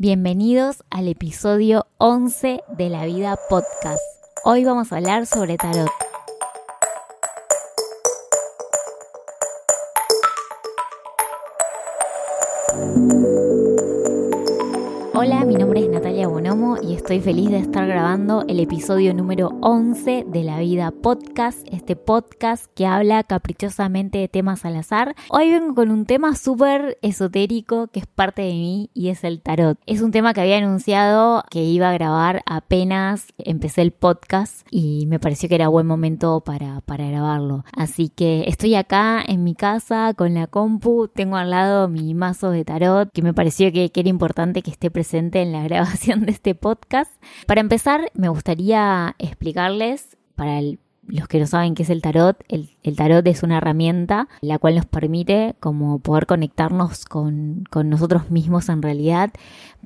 Bienvenidos al episodio 11 de La Vida Podcast. Hoy vamos a hablar sobre tarot. Estoy feliz de estar grabando el episodio número 11 de La Vida Podcast, este podcast que habla caprichosamente de temas al azar. Hoy vengo con un tema súper esotérico que es parte de mí y es el tarot. Es un tema que había anunciado que iba a grabar apenas empecé el podcast y me pareció que era buen momento para, para grabarlo. Así que estoy acá en mi casa con la compu, tengo al lado mi mazo de tarot que me pareció que, que era importante que esté presente en la grabación de este podcast. Para empezar, me gustaría explicarles, para los que no saben qué es el tarot, el, tarot es una herramienta la cual nos permite como poder conectarnos con, nosotros mismos en realidad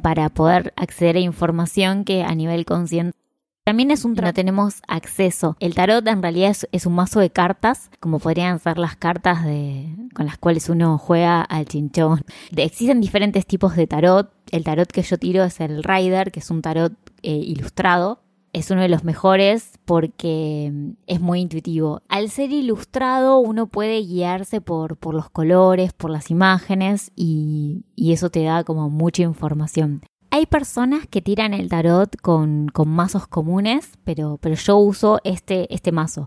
para poder acceder a información que a nivel consciente también es un no tenemos acceso. El tarot en realidad es, un mazo de cartas, como podrían ser las cartas de, con las cuales uno juega al chinchón. existen diferentes tipos de tarot. El tarot que yo tiro es el Rider, que es un tarot eh, ilustrado. Es uno de los mejores porque mm, es muy intuitivo. Al ser ilustrado uno puede guiarse por, por los colores, por las imágenes y, y eso te da como mucha información. Hay personas que tiran el tarot con, mazos comunes, pero, pero yo uso este, este mazo.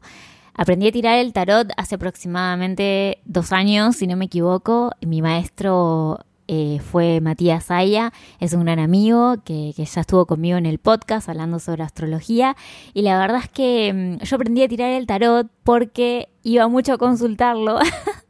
Aprendí a tirar el tarot hace aproximadamente dos años, si no me equivoco. Mi maestro eh, fue Matías Aya, es un gran amigo que, que, ya estuvo conmigo en el podcast hablando sobre astrología. Y la verdad es que mm, yo aprendí a tirar el tarot porque iba mucho a consultarlo.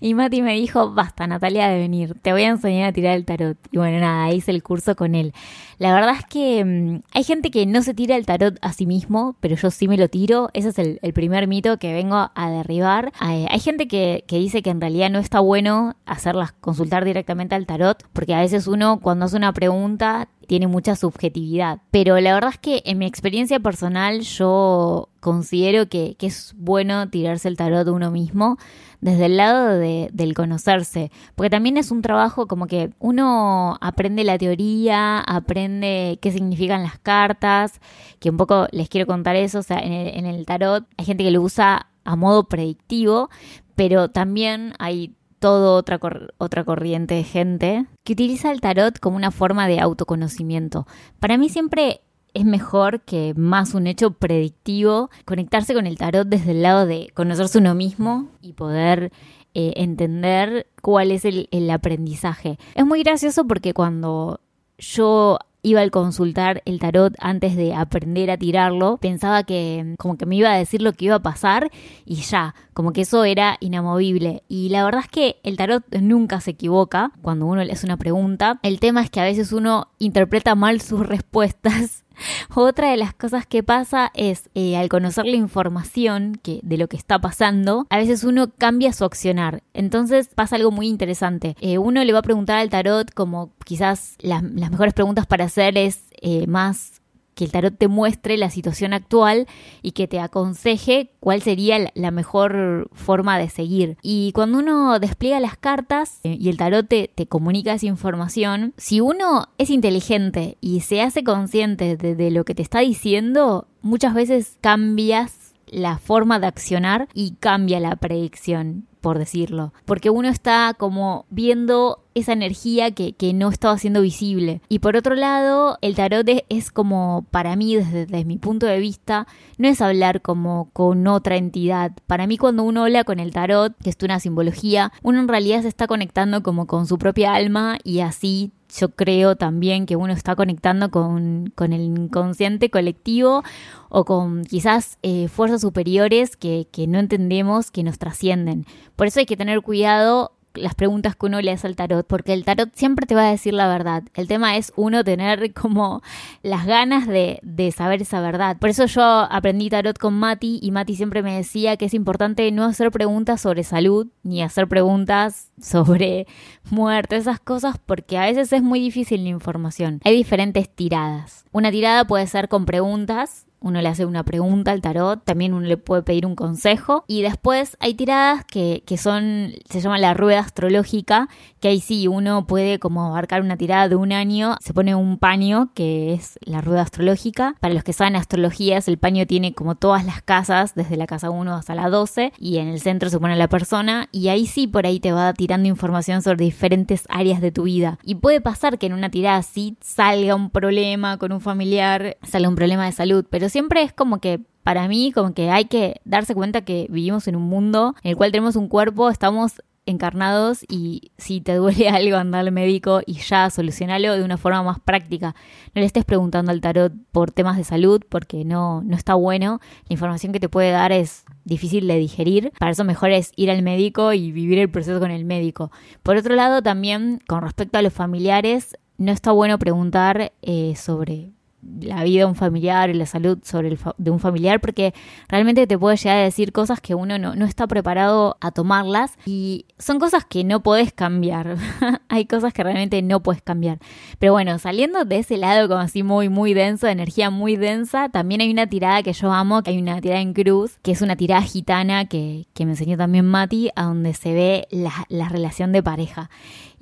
Y Mati me dijo, basta Natalia de venir, te voy a enseñar a tirar el tarot. Y bueno, nada, hice el curso con él. La verdad es que mm, hay gente que no se tira el tarot a sí mismo, pero yo sí me lo tiro. Ese es el, primer mito que vengo a derribar. Hay, gente que, dice que en realidad no está bueno hacerlas, consultar directamente al tarot, porque a veces uno cuando hace una pregunta tiene mucha subjetividad. Pero la verdad es que en mi experiencia personal yo considero que, es bueno tirarse el tarot de uno mismo desde el lado de, del conocerse, porque también es un trabajo como que uno aprende la teoría, aprende qué significan las cartas, que un poco les quiero contar eso, o sea, en el, en el tarot hay gente que lo usa a modo predictivo, pero también hay toda otra, otra corriente de gente que utiliza el tarot como una forma de autoconocimiento. Para mí siempre es mejor que más un hecho predictivo conectarse con el tarot desde el lado de conocerse uno mismo y poder eh, entender cuál es el, el aprendizaje. Es muy gracioso porque cuando yo iba al consultar el tarot antes de aprender a tirarlo, pensaba que como que me iba a decir lo que iba a pasar y ya, como que eso era inamovible. Y la verdad es que el tarot nunca se equivoca cuando uno le hace una pregunta. El tema es que a veces uno interpreta mal sus respuestas Otra de las cosas que pasa es, eh, al conocer la información que, de lo que está pasando, a veces uno cambia su accionar. Entonces pasa algo muy interesante. Eh, uno le va a preguntar al tarot como quizás las mejores preguntas para hacer es eh, más que el tarot te muestre la situación actual y que te aconseje cuál sería la mejor forma de seguir. Y cuando uno despliega las cartas eh, y el tarot te, comunica esa información, si uno es inteligente y se hace consciente de, de lo que te está diciendo, muchas veces cambias la forma de accionar y cambia la predicción por decirlo, porque uno está como viendo esa energía que, no estaba siendo visible. Y por otro lado, el tarot es, como, para mí, desde, desde, mi punto de vista, no es hablar como con otra entidad. Para mí, cuando uno habla con el tarot, que es una simbología, uno en realidad se está conectando como con su propia alma y así yo creo también que uno está conectando con, el inconsciente colectivo o con quizás eh, fuerzas superiores que, que no entendemos, que nos trascienden. Por eso hay que tener cuidado las preguntas que uno le hace al tarot, porque el tarot siempre te va a decir la verdad. El tema es uno tener como las ganas de, de, saber esa verdad. Por eso yo aprendí tarot con Mati y Mati siempre me decía que es importante no hacer preguntas sobre salud ni hacer preguntas sobre muerte, esas cosas, porque a veces es muy difícil la información. Hay diferentes tiradas. Una tirada puede ser con preguntas uno le hace una pregunta al tarot, también uno le puede pedir un consejo. Y después hay tiradas que, que son, se llama la rueda astrológica, que ahí sí uno puede como abarcar una tirada de un año, se pone un paño que es la rueda astrológica. Para los que saben astrologías, el paño tiene como todas las casas, desde la casa 1 hasta la 12, y en el centro se pone la persona, y ahí sí por ahí te va tirando información sobre diferentes áreas de tu vida. Y puede pasar que en una tirada así salga un problema con un familiar, salga un problema de salud, pero siempre es como que para mí como que hay que darse cuenta que vivimos en un mundo en el cual tenemos un cuerpo, estamos encarnados y si te duele algo anda al médico y ya solucionalo de una forma más práctica. No le estés preguntando al tarot por temas de salud porque no, no está bueno. La información que te puede dar es difícil de digerir. Para eso mejor es ir al médico y vivir el proceso con el médico. Por otro lado, también con respecto a los familiares, no está bueno preguntar eh, sobre la vida de un familiar y la salud sobre el de un familiar porque realmente te puede llegar a decir cosas que uno no, no está preparado a tomarlas y son cosas que no podés cambiar. Hay cosas que realmente no puedes cambiar. Pero bueno, saliendo de ese lado como así muy, muy denso, de energía muy densa, también hay una tirada que yo amo, que hay una tirada en cruz, que es una tirada gitana que, que me enseñó también Mati, a donde se ve la, la relación de pareja.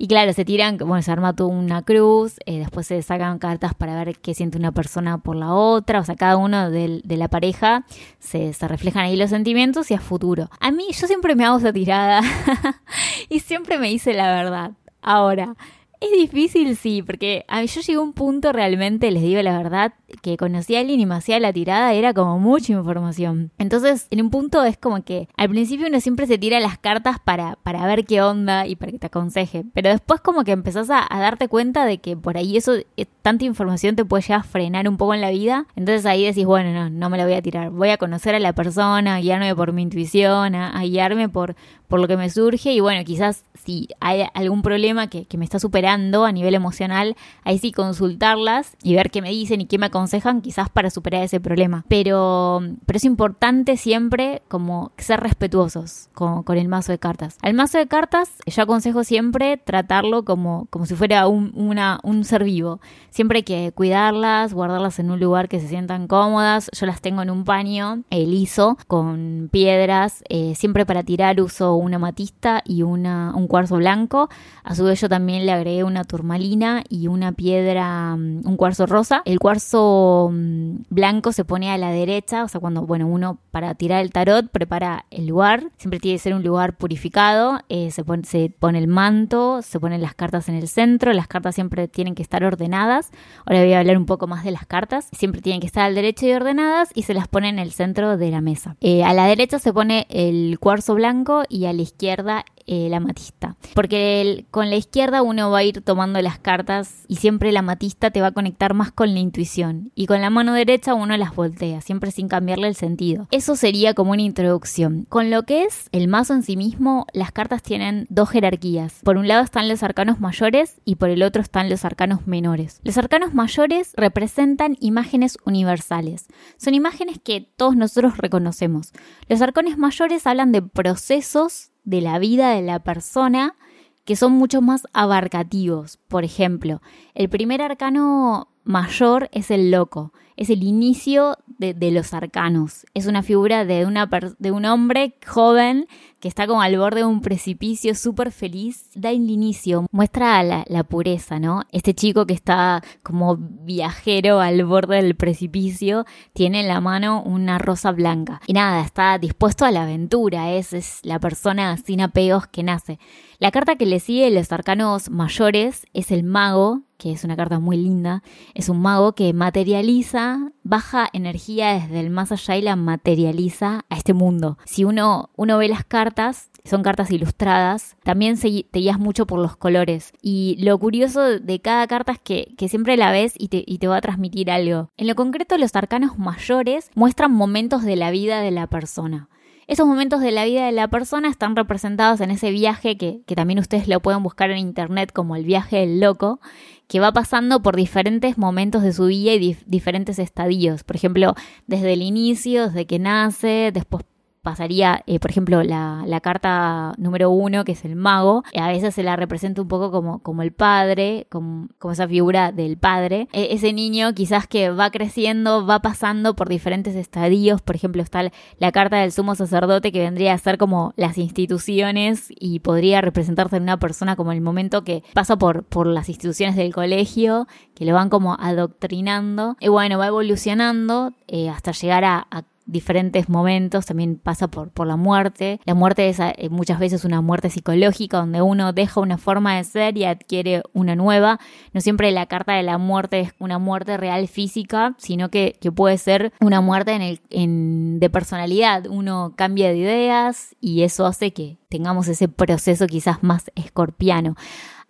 Y claro, se tiran, bueno, se arma toda una cruz, eh, después se sacan cartas para ver qué siente una persona por la otra, o sea, cada uno de, de la pareja se, se, reflejan ahí los sentimientos y a futuro. A mí, yo siempre me hago esa tirada y siempre me dice la verdad. Ahora, es difícil, sí, porque a mí yo llegué a un punto realmente, les digo la verdad, que conocí a alguien y me hacía la tirada, era como mucha información. Entonces, en un punto es como que al principio uno siempre se tira las cartas para, para ver qué onda y para que te aconseje, pero después como que empezás a, a darte cuenta de que por ahí eso, eh, tanta información te puede llegar a frenar un poco en la vida, entonces ahí decís, bueno, no, no me la voy a tirar, voy a conocer a la persona, a guiarme por mi intuición, a, guiarme por, por lo que me surge y bueno, quizás si hay algún problema que, que me está superando, a nivel emocional, ahí sí consultarlas y ver qué me dicen y qué me aconsejan quizás para superar ese problema. Pero, pero es importante siempre como ser respetuosos con, con el mazo de cartas. Al mazo de cartas yo aconsejo siempre tratarlo como, como si fuera un, un ser vivo. Siempre hay que cuidarlas, guardarlas en un lugar que se sientan cómodas. Yo las tengo en un paño eh, liso con piedras. Eh, siempre para tirar uso una matista y una, un cuarzo blanco. A su vez yo también le agregué una turmalina y una piedra, mm, un cuarzo rosa. El cuarzo mm, blanco se pone a la derecha, o sea, cuando, bueno, uno para tirar el tarot prepara el lugar, siempre tiene que ser un lugar purificado, eh, se, pone, se pone el manto, se ponen las cartas en el centro, las cartas siempre tienen que estar ordenadas. Ahora voy a hablar un poco más de las cartas, siempre tienen que estar al derecho y ordenadas y se las pone en el centro de la mesa. Eh, a la derecha se pone el cuarzo blanco y a la izquierda eh, la matista. Porque con la izquierda uno va a ir tomando las cartas y siempre la matista te va a conectar más con la intuición. Y con la mano derecha uno las voltea, siempre sin cambiarle el sentido. Eso sería como una introducción. Con lo que es el mazo en sí mismo, las cartas tienen dos jerarquías. Por un lado están los arcanos mayores y por el otro están los arcanos menores. Los arcanos mayores representan imágenes universales. Son imágenes que todos nosotros reconocemos. Los arcanos mayores hablan de procesos de la vida de la persona que son mucho más abarcativos. Por ejemplo, el primer arcano mayor es el loco, es el inicio de, los arcanos. Es una figura de, un hombre joven que está como al borde de un precipicio súper feliz. Da el inicio, muestra la, la, pureza, ¿no? Este chico que está como viajero al borde del precipicio tiene en la mano una rosa blanca. Y nada, está dispuesto a la aventura, es, es la persona sin apegos que nace. La carta que le sigue los arcanos mayores es el mago, que es una carta muy linda. Es un mago que materializa, baja energía desde el más allá y la materializa a este mundo. Si uno, uno ve las cartas, son cartas ilustradas, también se, te guías mucho por los colores. Y lo curioso de cada carta es que, que siempre la ves y te, y te va a transmitir algo. En lo concreto, los arcanos mayores muestran momentos de la vida de la persona. Esos momentos de la vida de la persona están representados en ese viaje que, que, también ustedes lo pueden buscar en internet como el viaje del loco, que va pasando por diferentes momentos de su vida y diferentes estadios. Por ejemplo, desde el inicio, desde que nace, después pasaría, eh, por ejemplo, la, carta número uno, que es el mago, a veces se la representa un poco como, como el padre, como, como esa figura del padre. E, ese niño quizás que va creciendo, va pasando por diferentes estadios, por ejemplo, está la carta del sumo sacerdote que vendría a ser como las instituciones y podría representarse en una persona como el momento que pasa por, por las instituciones del colegio, que lo van como adoctrinando. Y bueno, va evolucionando eh, hasta llegar a diferentes momentos, también pasa por, por la muerte. La muerte es eh, muchas veces una muerte psicológica donde uno deja una forma de ser y adquiere una nueva. No siempre la carta de la muerte es una muerte real física, sino que, que puede ser una muerte en el, en, de personalidad. Uno cambia de ideas y eso hace que tengamos ese proceso quizás más escorpiano.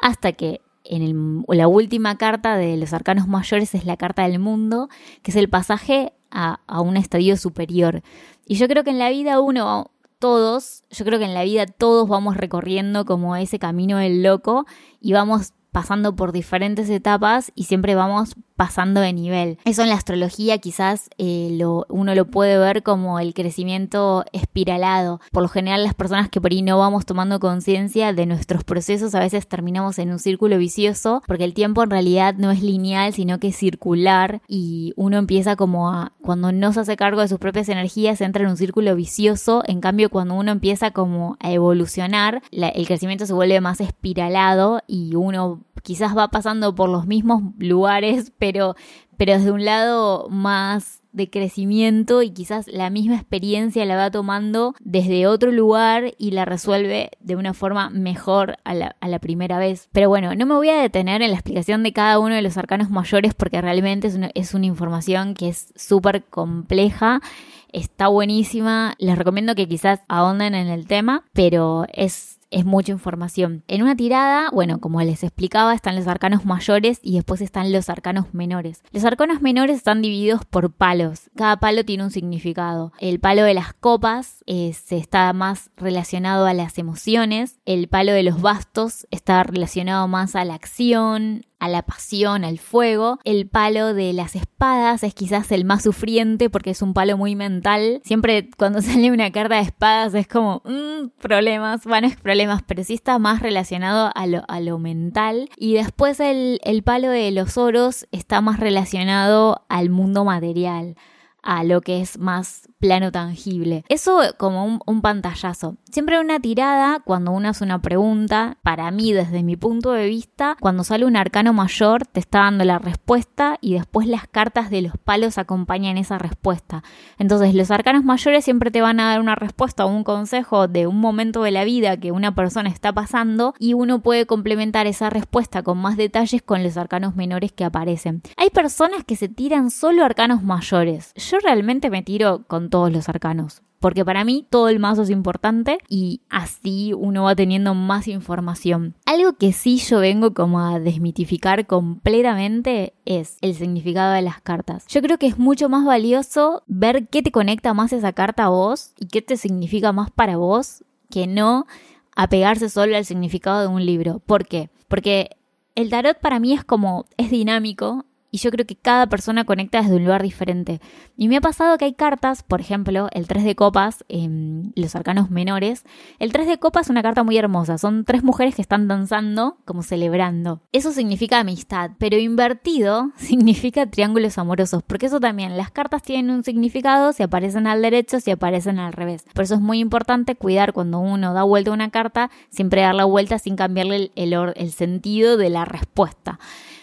Hasta que en el, la última carta de los arcanos mayores es la carta del mundo, que es el pasaje a, a un estadio superior. Y yo creo que en la vida uno, todos, yo creo que en la vida todos vamos recorriendo como ese camino del loco y vamos pasando por diferentes etapas y siempre vamos pasando de nivel. Eso en la astrología quizás eh, lo, uno lo puede ver como el crecimiento espiralado. Por lo general las personas que por ahí no vamos tomando conciencia de nuestros procesos a veces terminamos en un círculo vicioso porque el tiempo en realidad no es lineal sino que es circular y uno empieza como a cuando no se hace cargo de sus propias energías entra en un círculo vicioso. En cambio cuando uno empieza como a evolucionar el crecimiento se vuelve más espiralado y uno quizás va pasando por los mismos lugares, pero, pero desde un lado más de crecimiento y quizás la misma experiencia la va tomando desde otro lugar y la resuelve de una forma mejor a la, a la, primera vez. Pero bueno, no me voy a detener en la explicación de cada uno de los arcanos mayores porque realmente es una, es una información que es súper compleja. Está buenísima, les recomiendo que quizás ahonden en el tema, pero es es mucha información. En una tirada, bueno, como les explicaba, están los arcanos mayores y después están los arcanos menores. Los arcanos menores están divididos por palos. Cada palo tiene un significado. El palo de las copas eh, está más relacionado a las emociones. El palo de los bastos está relacionado más a la acción, a la pasión, al fuego. El palo de las espadas es quizás el más sufriente porque es un palo muy mental. Siempre cuando sale una carta de espadas es como, mmm, problemas, bueno, es problemas, pero sí está más relacionado a lo, a lo mental. Y después el, el palo de los oros está más relacionado al mundo material a lo que es más plano tangible. Eso como un, pantallazo. Siempre una tirada, cuando uno hace una pregunta, para mí desde mi punto de vista, cuando sale un arcano mayor te está dando la respuesta y después las cartas de los palos acompañan esa respuesta. Entonces los arcanos mayores siempre te van a dar una respuesta o un consejo de un momento de la vida que una persona está pasando y uno puede complementar esa respuesta con más detalles con los arcanos menores que aparecen. Hay personas que se tiran solo arcanos mayores. Yo realmente me tiro con todos los arcanos. Porque para mí todo el mazo es importante y así uno va teniendo más información. Algo que sí yo vengo como a desmitificar completamente es el significado de las cartas. Yo creo que es mucho más valioso ver qué te conecta más esa carta a vos y qué te significa más para vos que no apegarse solo al significado de un libro. ¿Por qué? Porque el tarot para mí es como, es dinámico, y yo creo que cada persona conecta desde un lugar diferente. Y me ha pasado que hay cartas, por ejemplo, el 3 de copas, en los arcanos menores. El 3 de copas es una carta muy hermosa. Son tres mujeres que están danzando, como celebrando. Eso significa amistad, pero invertido significa triángulos amorosos, porque eso también, las cartas tienen un significado si aparecen al derecho, si aparecen al revés. Por eso es muy importante cuidar cuando uno da vuelta a una carta, siempre dar la vuelta sin cambiarle el, el, el sentido de la respuesta.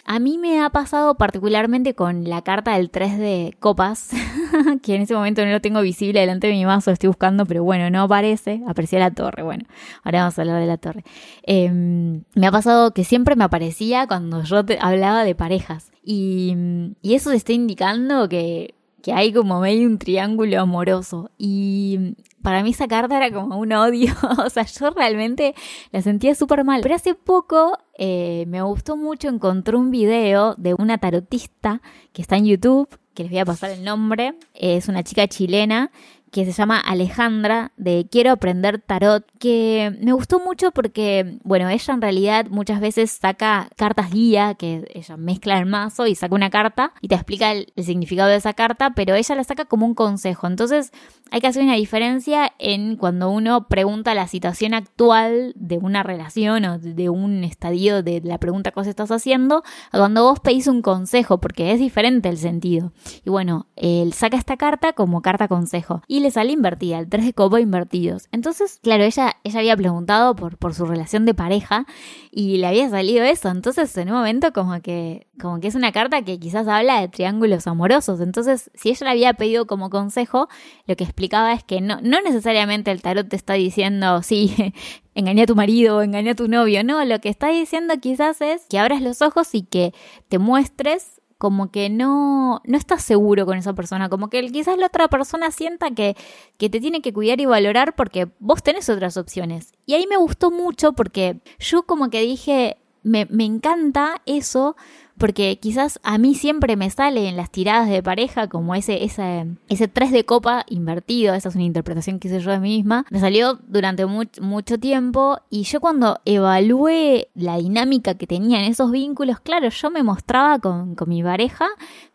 A mí me ha pasado particularmente con la carta del 3 de copas, que en ese momento no lo tengo visible delante de mi mazo, estoy buscando, pero bueno, no aparece. Aparecía la torre, bueno, ahora vamos a hablar de la torre. Em, me ha pasado que siempre me aparecía cuando yo hablaba de parejas. Y, eso te está indicando que hay como medio un triángulo amoroso. Y para mí esa carta era como un odio. o sea, yo realmente la sentía súper mal. Pero hace poco eh, me gustó mucho, encontré un video de una tarotista que está en YouTube, que les voy a pasar el nombre. Es una chica chilena que se llama Alejandra de Quiero aprender tarot. Que me gustó mucho porque, bueno, ella en realidad muchas veces saca cartas guía, que ella mezcla el mazo y saca una carta y te explica el, significado de esa carta, pero ella la saca como un consejo. Entonces hay que hacer una diferencia en cuando uno pregunta la situación actual de una relación o de un estadio de la pregunta que vos estás haciendo, a cuando vos pedís un consejo, porque es diferente el sentido. Y bueno, él saca esta carta como carta consejo y le sale invertida, el 3 de copa invertidos. Entonces, claro, ella, ella había preguntado por, por su relación de pareja y le había salido eso. Entonces, en un momento como que, como que es una carta que quizás habla de triángulos amorosos. Entonces, si ella le había pedido como consejo, lo que explicaba es que no, no necesariamente el tarot te está diciendo, sí, engañé a tu marido o engañé a tu novio. No, lo que está diciendo quizás es que abras los ojos y que te muestres como que no, no estás seguro con esa persona, como que quizás la otra persona sienta que, que te tiene que cuidar y valorar porque vos tenés otras opciones. Y ahí me gustó mucho porque yo como que dije, me, me encanta eso porque quizás a mí siempre me sale en las tiradas de pareja como ese, ese, ese 3 de copa invertido, esa es una interpretación que hice yo de mí misma, me salió durante mucho tiempo y yo cuando evalué la dinámica que tenía en esos vínculos, claro, yo me mostraba con, con mi pareja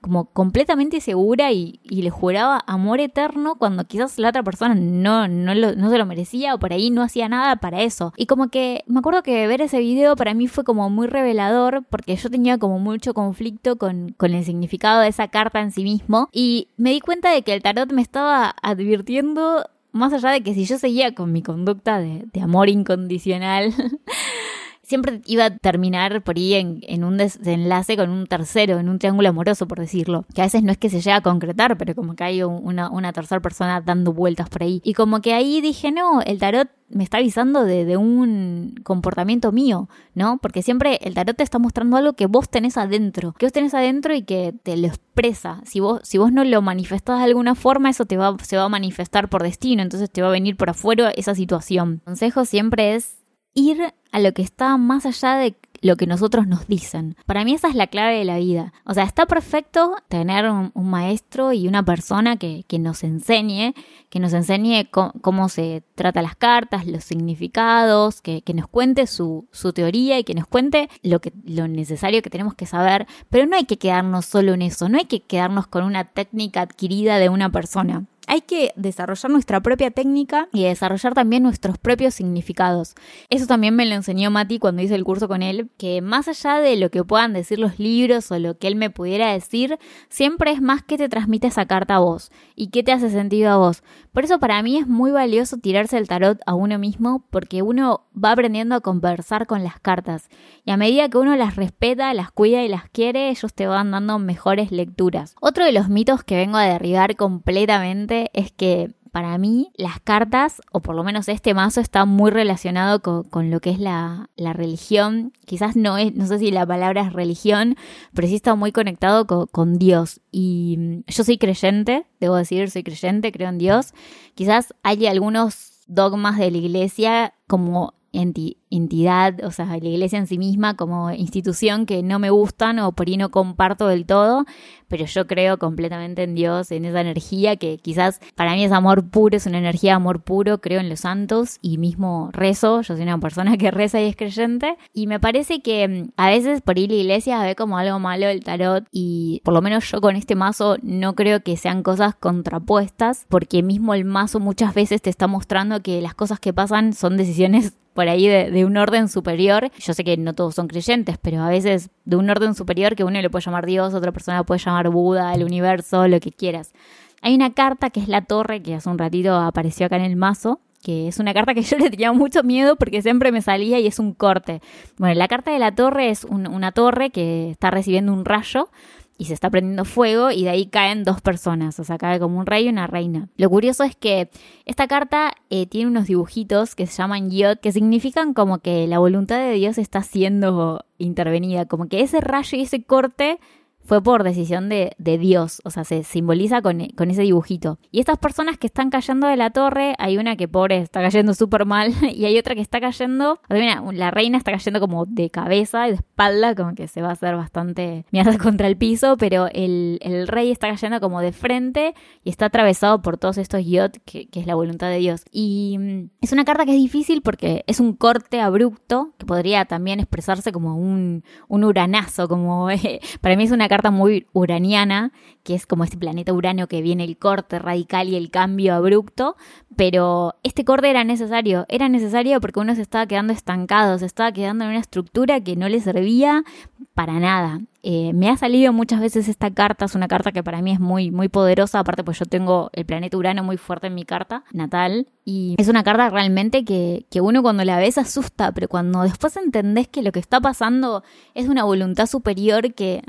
como completamente segura y, y, le juraba amor eterno cuando quizás la otra persona no, no, no se lo merecía o por ahí no hacía nada para eso. Y como que me acuerdo que ver ese video para mí fue como muy revelador porque yo tenía como muy mucho conflicto con, con el significado de esa carta en sí mismo. Y me di cuenta de que el tarot me estaba advirtiendo más allá de que si yo seguía con mi conducta de, de amor incondicional, siempre iba a terminar por ahí en, un desenlace con un tercero, en un triángulo amoroso, por decirlo. Que a veces no es que se llegue a concretar, pero como que hay una, tercera persona dando vueltas por ahí. Y como que ahí dije, no, el tarot me está avisando de, un comportamiento mío, ¿no? Porque siempre el tarot te está mostrando algo que vos tenés adentro, que vos tenés adentro y que te lo expresa. Si vos, si vos no lo manifestás de alguna forma, eso te se va a manifestar por destino, entonces te va a venir por afuera esa situación. El consejo siempre es ir a lo que está más allá de lo que nosotros nos dicen. Para mí esa es la clave de la vida. O sea, está perfecto tener un, maestro y una persona que, nos enseñe, que nos enseñe cómo, se trata las cartas, los significados, que, nos cuente su, su, teoría y que nos cuente lo, que, lo necesario que tenemos que saber. Pero no hay que quedarnos solo en eso, no hay que quedarnos con una técnica adquirida de una persona hay que desarrollar nuestra propia técnica y desarrollar también nuestros propios significados. Eso también me lo enseñó Mati cuando hice el curso con él, que más allá de lo que puedan decir los libros o lo que él me pudiera decir, siempre es más que te transmite esa carta a vos y qué te hace sentido a vos. Por eso para mí es muy valioso tirarse el tarot a uno mismo porque uno va aprendiendo a conversar con las cartas y a medida que uno las respeta, las cuida y las quiere, ellos te van dando mejores lecturas. Otro de los mitos que vengo a derribar completamente es que para mí las cartas, o por lo menos este mazo, está muy relacionado con, lo que es la, religión. Quizás no es, no sé si la palabra es religión, pero sí está muy conectado con, Dios. Y mm, yo soy creyente, debo decir, soy creyente, creo en Dios. Quizás hay algunos dogmas de la iglesia como entidad, o sea, la iglesia en sí misma como institución que no me gustan o por ahí no comparto del todo, pero yo creo completamente en Dios, en esa energía que quizás para mí es amor puro, es una energía de amor puro, creo en los santos y mismo rezo, yo soy una persona que reza y es creyente y me parece que mm, a veces por ahí la iglesia ve como algo malo el tarot y por lo menos yo con este mazo no creo que sean cosas contrapuestas porque mismo el mazo muchas veces te está mostrando que las cosas que pasan son decisiones por ahí de, un orden superior. Yo sé que no todos son creyentes, pero a veces de un orden superior que uno le puede llamar Dios, otra persona puede llamar Buda, el universo, lo que quieras. Hay una carta que es la torre, que hace un ratito apareció acá en el mazo, que es una carta que yo le tenía mucho miedo porque siempre me salía y es un corte. Bueno, la carta de la torre es una torre que está recibiendo un rayo y se está prendiendo fuego y de ahí caen dos personas, o sea, cae como un rey y una reina. Lo curioso es que esta carta eh, tiene unos dibujitos que se llaman yod, que significan como que la voluntad de Dios está siendo intervenida, como que ese rayo y ese corte fue por decisión de, Dios, o sea, se simboliza con, ese dibujito. Y estas personas que están cayendo de la torre, hay una que pobre está cayendo súper mal y hay otra que está cayendo, la reina está cayendo como de cabeza y de espalda, como que se va a hacer bastante mierda contra el piso, pero el, rey está cayendo como de frente y está atravesado por todos estos yot, que, es la voluntad de Dios. Y mm, es una carta que es difícil porque es un corte abrupto que podría también expresarse como un, un uranazo, como para mí es una carta muy uraniana, que es como este planeta Urano que viene el corte radical y el cambio abrupto, pero este corte era necesario, era necesario porque uno se estaba quedando estancado, se estaba quedando en una estructura que no le servía para nada. Eh, me ha salido muchas veces esta carta, es una carta que para mí es muy, muy poderosa, aparte pues yo tengo el planeta Urano muy fuerte en mi carta natal y es una carta realmente que, que uno cuando la ves asusta, pero cuando después entendés que lo que está pasando es una voluntad superior que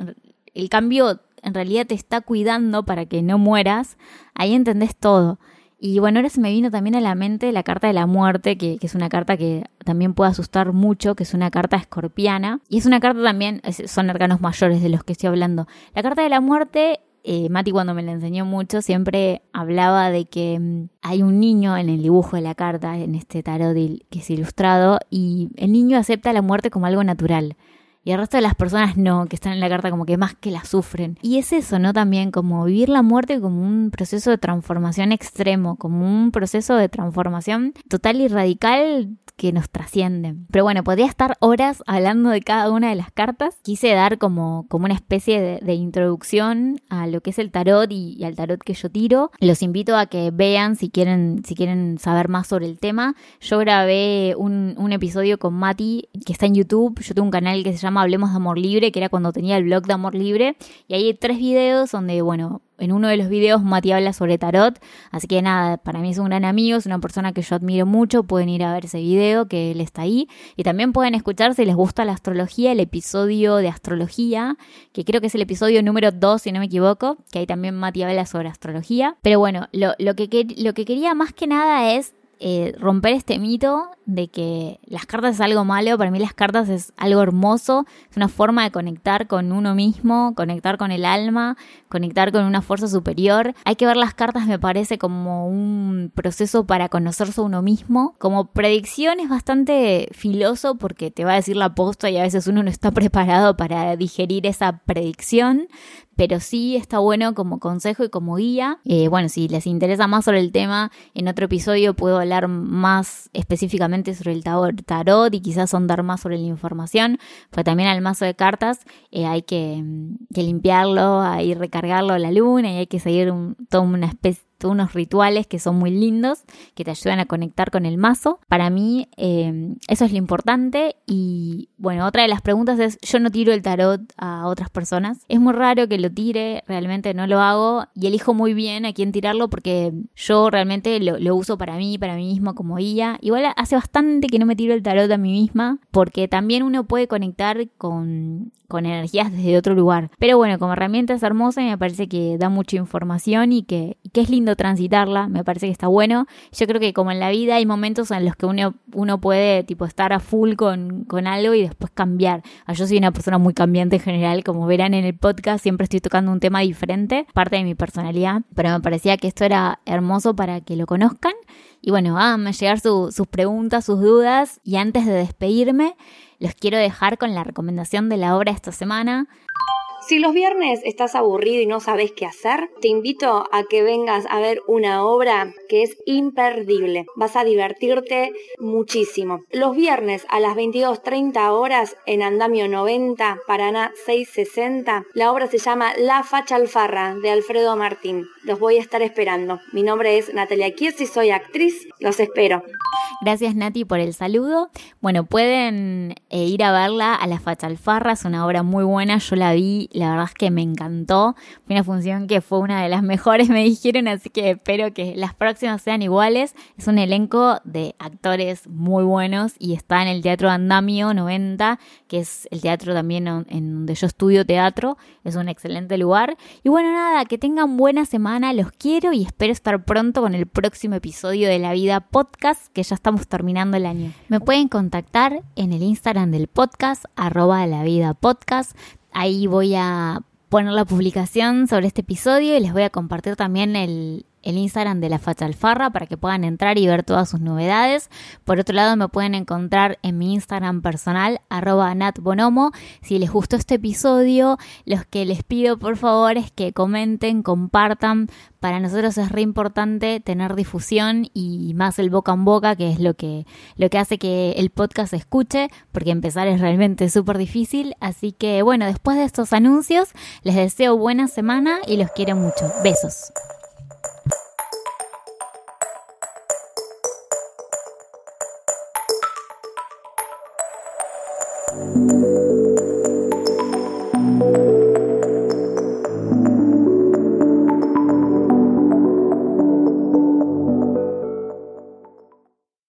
el cambio en realidad te está cuidando para que no mueras, ahí entendés todo. Y bueno, ahora se me vino también a la mente la carta de la muerte, que, es una carta que también puede asustar mucho, que es una carta escorpiana. Y es una carta también, son arcanos mayores de los que estoy hablando. La carta de la muerte eh, Mati cuando me la enseñó mucho siempre hablaba de que mm, hay un niño en el dibujo de la carta, en este tarot que es ilustrado, y el niño acepta la muerte como algo natural y el resto de las personas no, que están en la carta como que más que la sufren. Y es eso, ¿no? También como vivir la muerte como un proceso de transformación extremo, como un proceso de transformación total y radical que nos trascienden. Pero bueno, podría estar horas hablando de cada una de las cartas. Quise dar como, como una especie de, introducción a lo que es el tarot y, al tarot que yo tiro. Los invito a que vean si quieren, si quieren saber más sobre el tema. Yo grabé un, un episodio con Mati que está en YouTube. Yo tengo un canal que se llama Hablemos de Amor Libre, que era cuando tenía el blog de Amor Libre. Y hay tres videos donde, bueno, en uno de los videos Mati habla sobre tarot, así que nada, para mí es un gran amigo, es una persona que yo admiro mucho, pueden ir a ver ese video que él está ahí. Y también pueden escuchar si les gusta la astrología, el episodio de astrología, que creo que es el episodio número 2 si no me equivoco, que ahí también Mati habla sobre astrología, pero bueno, lo, que, lo que quería más que nada es eh, romper este mito de que las cartas es algo malo. Para mí las cartas es algo hermoso, es una forma de conectar con uno mismo, conectar con el alma, conectar con una fuerza superior. Hay que ver las cartas, me parece, como un proceso para conocerse a uno mismo. Como predicción es bastante filoso porque te va a decir la posta y a veces uno no está preparado para digerir esa predicción pero sí está bueno como consejo y como guía. Eh, bueno, si les interesa más sobre el tema, en otro episodio puedo hablar más específicamente sobre el tarot y quizás ahondar más sobre la información, pues también al mazo de cartas eh, hay que, que, limpiarlo, hay recargarlo a la luna y hay que seguir un, toda una especie unos rituales que son muy lindos, que te ayudan a conectar con el mazo. Para mí em, eso es lo importante y bueno, otra de las preguntas es, yo no tiro el tarot a otras personas. Es muy raro que lo tire, realmente no lo hago y elijo muy bien a quién tirarlo porque yo realmente lo, lo uso para mí, para mí mismo como guía. Igual hace bastante que no me tiro el tarot a mí misma porque también uno puede conectar con, con energías desde otro lugar. Pero bueno, como herramienta es hermosa y me parece que da mucha información y que, es lindo transitarla, me parece que está bueno. Yo creo que como en la vida hay momentos en los que uno, uno puede tipo estar a full con, con algo y después cambiar. Ah, yo soy una persona muy cambiante en general, como verán en el podcast siempre estoy tocando un tema diferente, parte de mi personalidad, pero me parecía que esto era hermoso para que lo conozcan. Y bueno, háganme llegar sus preguntas, sus dudas y antes de despedirme, los quiero dejar con la recomendación de la obra esta semana. Si los viernes estás aburrido y no sabes qué hacer, te invito a que vengas a ver una obra que es imperdible. Vas a divertirte muchísimo. Los viernes a las 22.30 horas en Andamio 90, Paraná 660, la obra se llama La Facha Alfarra de Alfredo Martín. Los voy a estar esperando. Mi nombre es Natalia Kirsi, soy actriz. Los espero. Gracias Nati por el saludo. Bueno, pueden eh, ir a verla a La Facha Alfarra, es una obra muy buena, yo la vi la verdad es que me encantó. Fue una función que fue una de las mejores, me dijeron, así que espero que las próximas sean iguales. Es un elenco de actores muy buenos y está en el Teatro Andamio 90, que es el teatro también en donde yo estudio teatro. Es un excelente lugar. Y bueno, nada, que tengan buena semana, los quiero y espero estar pronto con el próximo episodio de La Vida Podcast, que ya terminando el año. Me pueden contactar en el Instagram del podcast, arroba la vida podcast. Ahí voy a poner la publicación sobre este episodio y les voy a compartir también el, el Instagram de la Facha Alfarra para que puedan entrar y ver todas sus novedades. Por otro lado, me pueden encontrar en mi Instagram personal, arroba natbonomo. Si les gustó este episodio, los que les pido por favor es que comenten, compartan. Para nosotros es re importante tener difusión y más el boca en boca, que es lo que, lo que hace que el podcast se escuche, porque empezar es realmente súper difícil. Así que bueno, después de estos anuncios, les deseo buena semana y los quiero mucho. Besos.